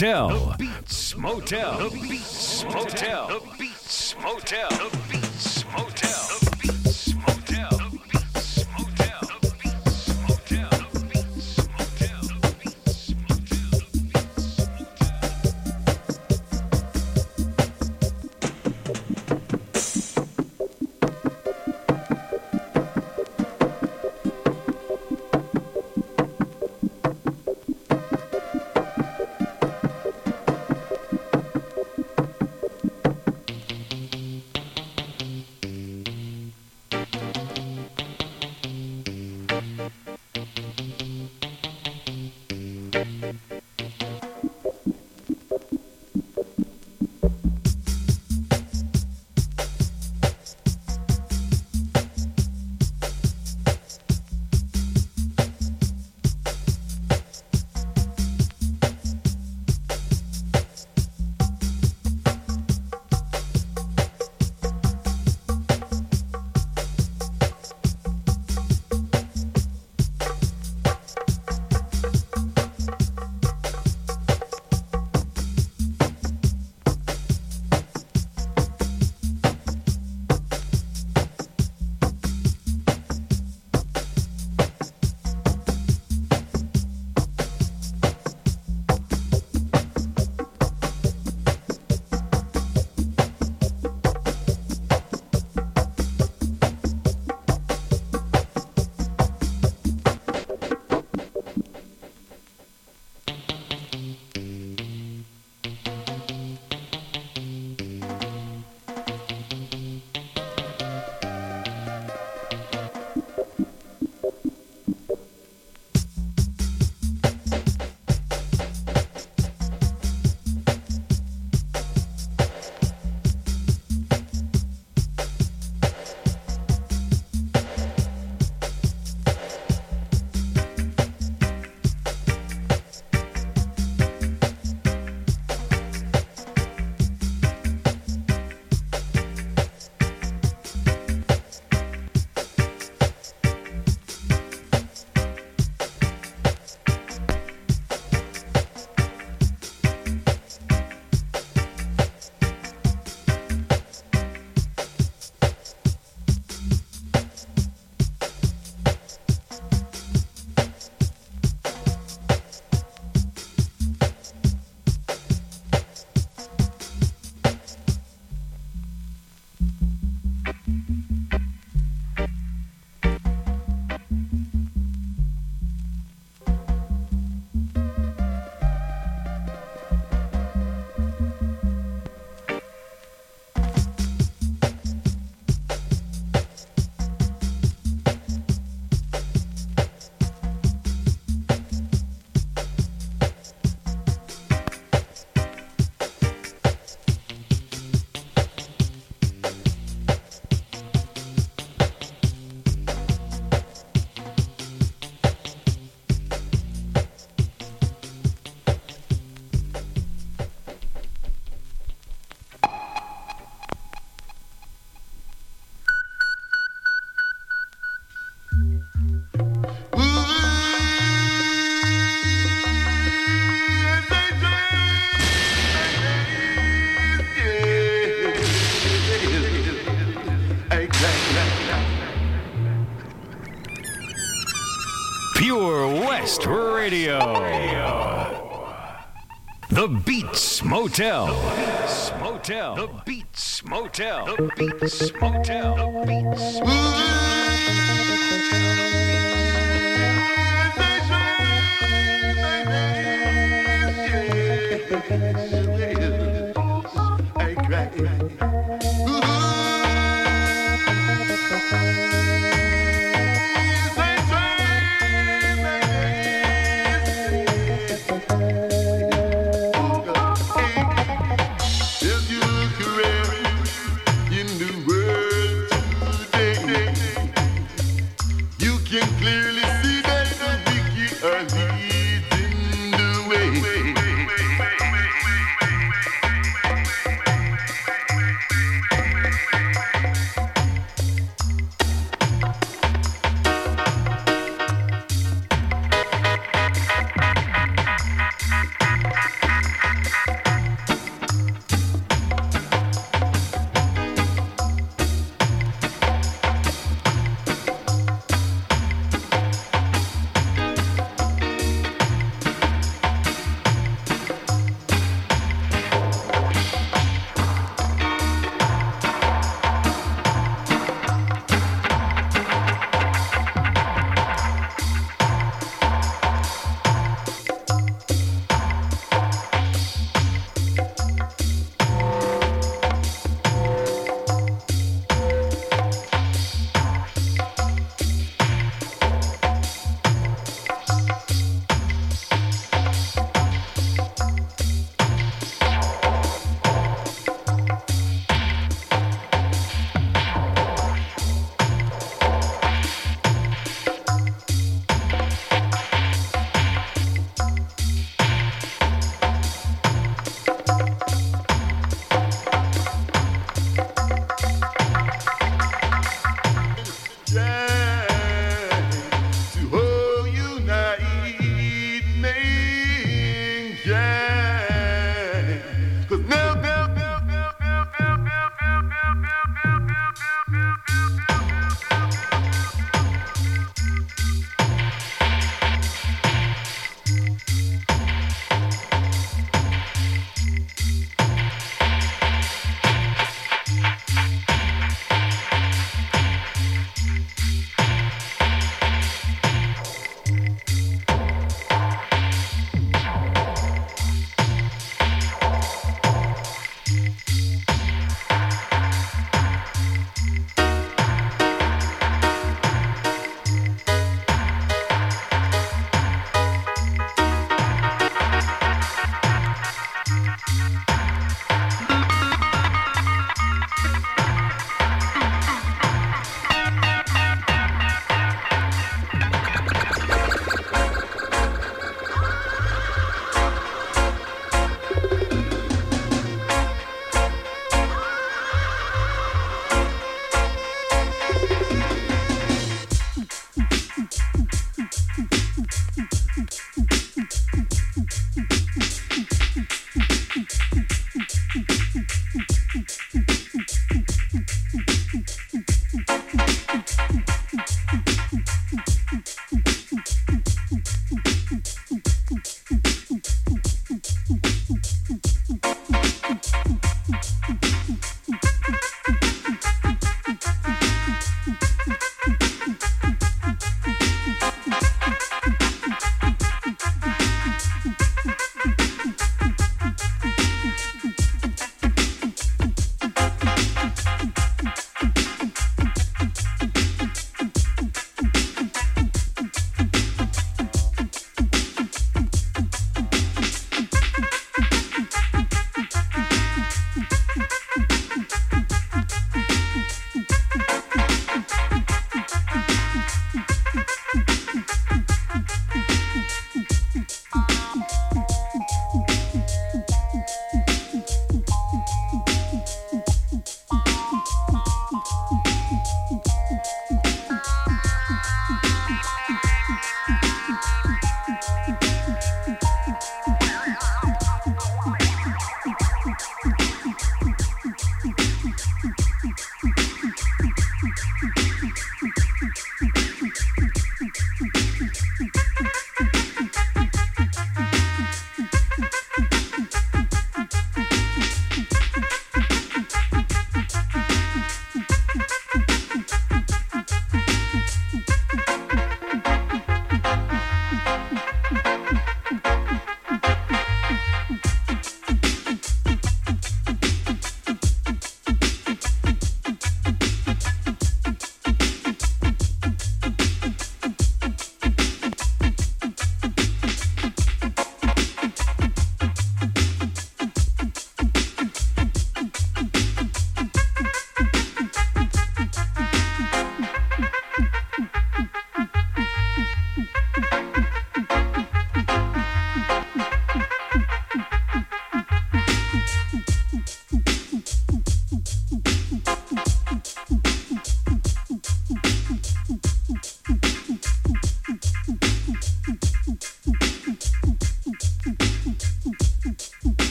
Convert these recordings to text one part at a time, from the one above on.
Motel. The Beats Motel. The Beats Motel. West Radio. The Beats Motel. Beats Motel. The Beats Motel. The Beats Motel. The Beats If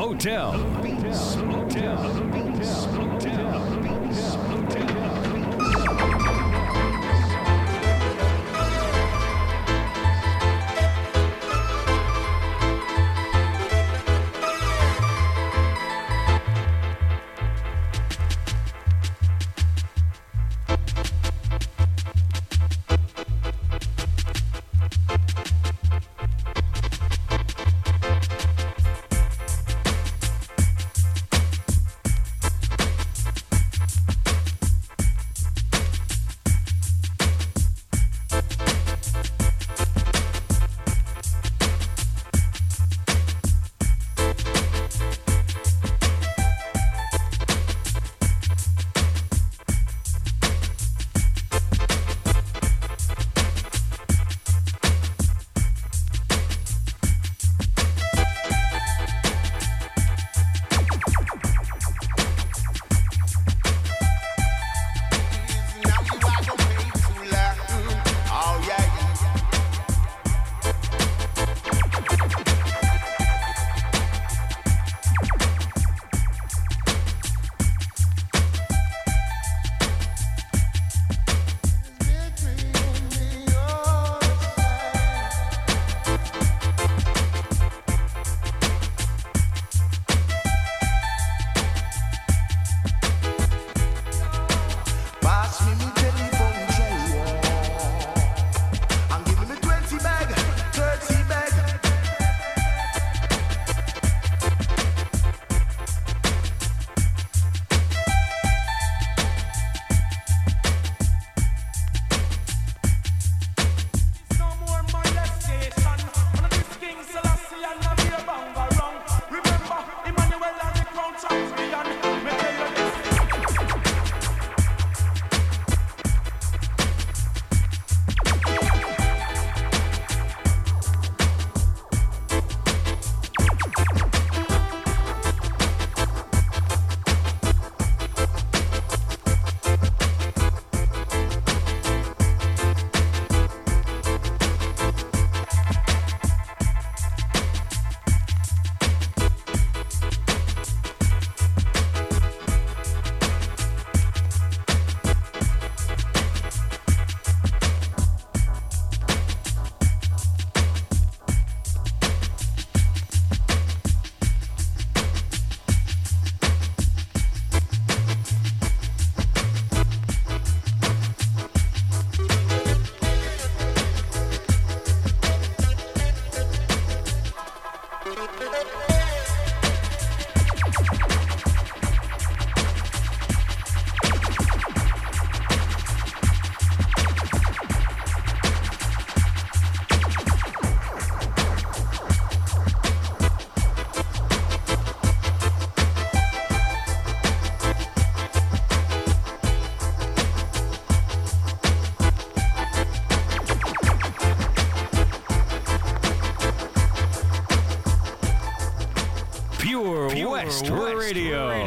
Motel. Motel. Motel. Motel. Pure, West, Radio. The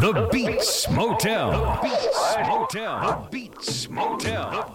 The Beats Motel. The Beats Motel. The Beats Motel. The